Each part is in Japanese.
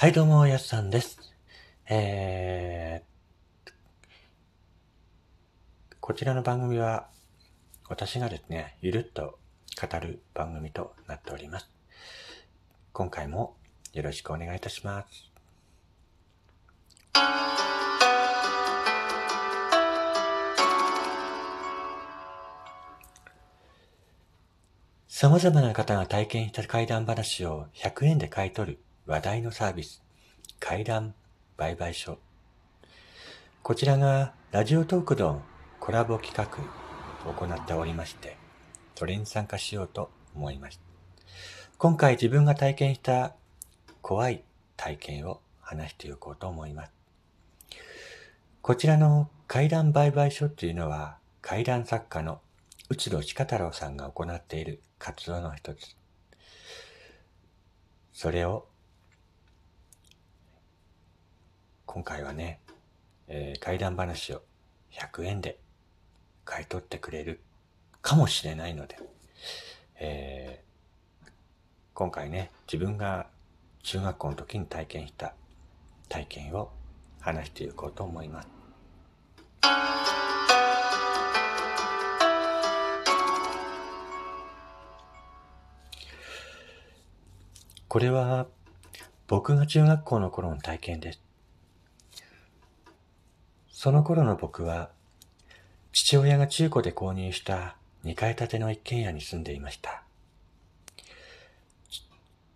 はい、どうも、やすさんです。えー、こちらの番組は、私がですね、ゆるっと語る番組となっております。今回もよろしくお願いいたします。様々な方が体験した怪談話を100円で買い取る話題のサービス、怪談売買所。こちらがラジオトークのコラボ企画を行っておりまして、それに参加しようと思いました。今回自分が体験した怖い体験を話していこうと思います。こちらの怪談売買所っていうのは怪談作家の内戸鹿太郎さんが行っている活動の一つ。それを今回はね、えー怪談話を100円で買い取ってくれるかもしれないので、えー今回ね、自分が中学校の時に体験した体験を話していこうと思います。これは僕が中学校の頃の体験です。その頃の僕は父親が中古で購入した2階建ての一軒家に住んでいました。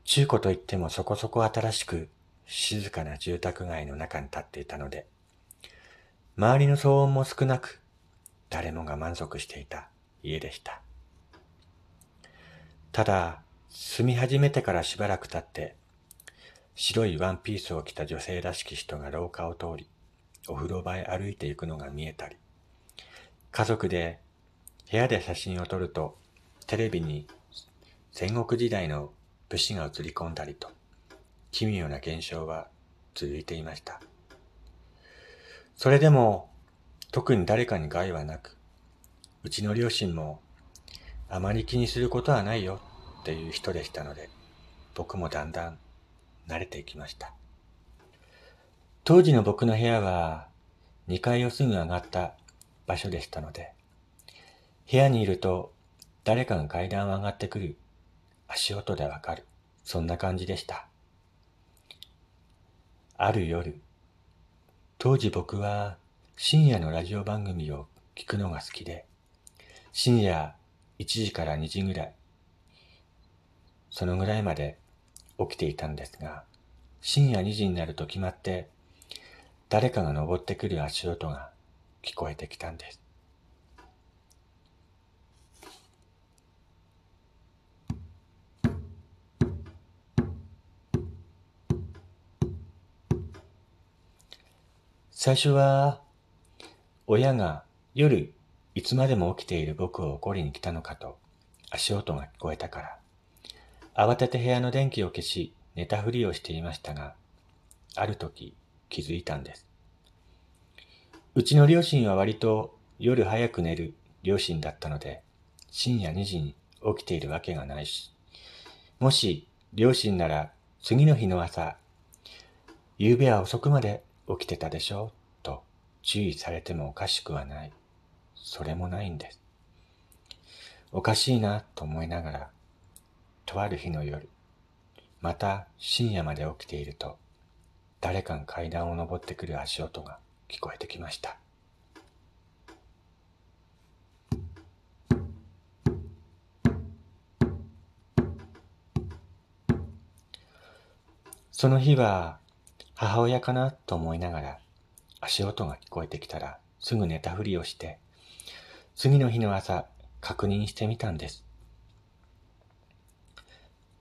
中古といってもそこそこ新しく静かな住宅街の中に建っていたので、周りの騒音も少なく誰もが満足していた家でした。ただ、住み始めてからしばらく経って、白いワンピースを着た女性らしき人が廊下を通り、お風呂場へ歩いていくのが見えたり、家族で部屋で写真を撮ると、テレビに戦国時代の武士が映り込んだりと、奇妙な現象は続いていました。それでも、特に誰かに害はなく、うちの両親も、あまり気にすることはないよっていう人でしたので、僕もだんだん慣れていきました。当時の僕の部屋は2階をすぐ上がった場所でしたので、部屋にいると誰かが階段を上がってくる足音でわかる。そんな感じでした。ある夜、当時僕は深夜のラジオ番組を聞くのが好きで、深夜1時から2時ぐらい、そのぐらいまで起きていたんですが、深夜2時になると決まって、誰かが登ってくる足音が聞こえてきたんです。最初は、親が夜いつまでも起きている僕を怒りに来たのかと足音が聞こえたから、慌てて部屋の電気を消し寝たふりをしていましたが、ある時気づいたんです。うちの両親は割と夜早く寝る両親だったので、深夜2時に起きているわけがないし、もし両親なら次の日の朝、夕べは遅くまで起きてたでしょと注意されてもおかしくはない。それもないんです。おかしいなと思いながら、とある日の夜、また深夜まで起きていると、誰かが階段を登ってくる足音が聞こえてきました。その日は母親かなと思いながら足音が聞こえてきたらすぐ寝たふりをして次の日の朝確認してみたんです。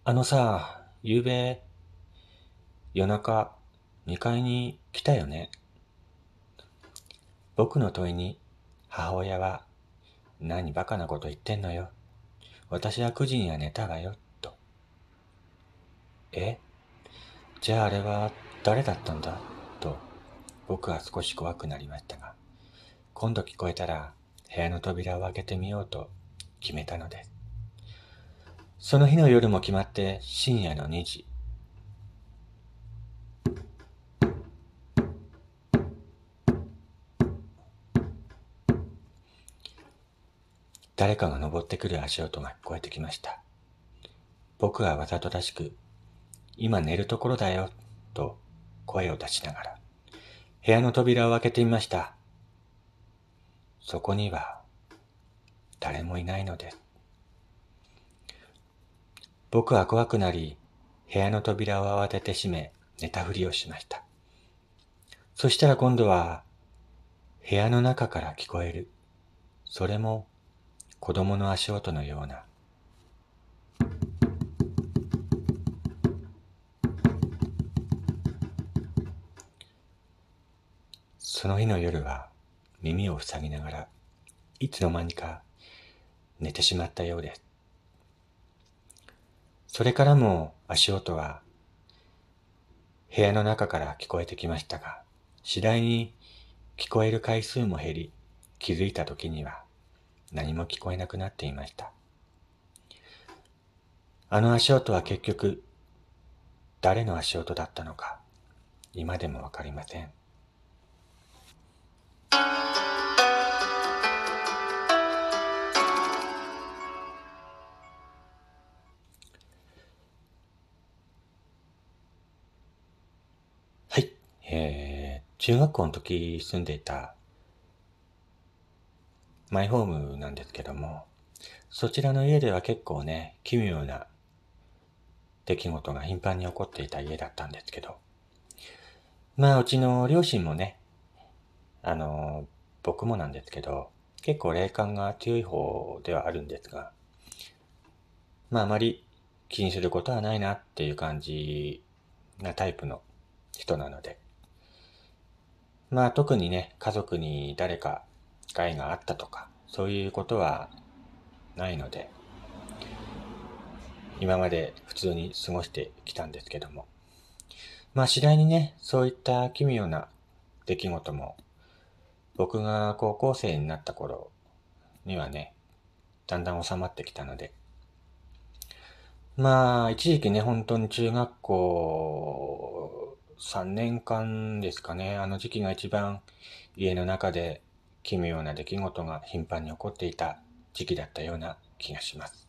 あのさ、夕べ夜中2階に来たよね。僕の問いに母親は何バカなこと言ってんのよ。私は9時には寝たわよ、と。え？じゃああれは誰だったんだ？と僕は少し怖くなりましたが、今度聞こえたら部屋の扉を開けてみようと決めたのです。その日の夜も決まって深夜の2時。誰かが登ってくる足音が聞こえてきました。僕はわざとらしく、今寝るところだよ、と声を出しながら、部屋の扉を開けてみました。そこには、誰もいないのです。僕は怖くなり、部屋の扉を慌てて閉め、寝たふりをしました。そしたら今度は、部屋の中から聞こえる。それも、子供の足音のような。その日の夜は耳を塞ぎながら、いつの間にか寝てしまったようです。それからも足音は部屋の中から聞こえてきましたが、次第に聞こえる回数も減り、気づいた時には何も聞こえなくなっていました。あの足音は結局、誰の足音だったのか、今でもわかりませんはいえ。中学校の時住んでいたマイホームなんですけども、そちらの家では結構ね、奇妙な出来事が頻繁に起こっていた家だったんですけど、まあうちの両親もね、あの、僕もなんですけど、結構霊感が強い方ではあるんですが、まああまり気にすることはないなっていう感じなタイプの人なので、まあ特にね、家族に誰か害があったとか、そういうことはないので、今まで普通に過ごしてきたんですけども。まあ次第にね、そういった奇妙な出来事も、僕が高校生になった頃にはね、だんだん収まってきたので、まあ、一時期ね、本当に中学校3年間ですかね、あの時期が一番家の中で奇妙な出来事が頻繁に起こっていた時期だったような気がします。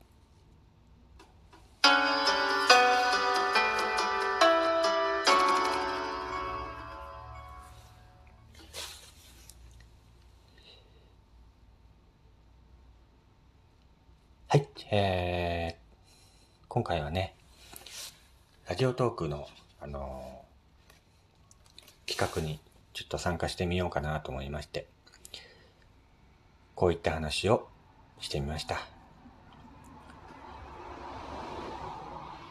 はい、えー、今回はね、ラジオトークの、あの企画にちょっと参加してみようかなと思いまして、こういった話をしてみました。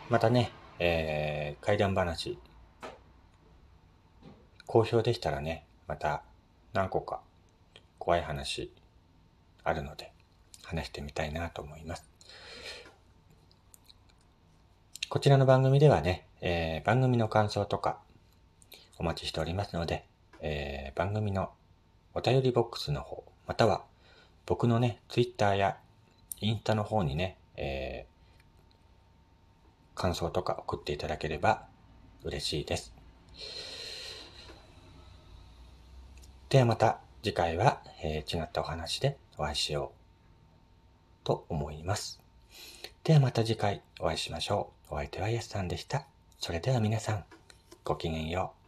またね、えー、怪談話、好評でしたらね、また何個か怖い話あるので、話してみたいなと思います。こちらの番組ではね、えー、番組の感想とか、お待ちしておりますので、えー、番組のお便りボックスの方、または僕のね、ツイッターやインスタの方にね、えー、感想とか送っていただければ嬉しいです。ではまた次回は、えー、違ったお話でお会いしようと思います。ではまた次回お会いしましょう。お相手はやすさんでした。それでは皆さん、ごきげんよう。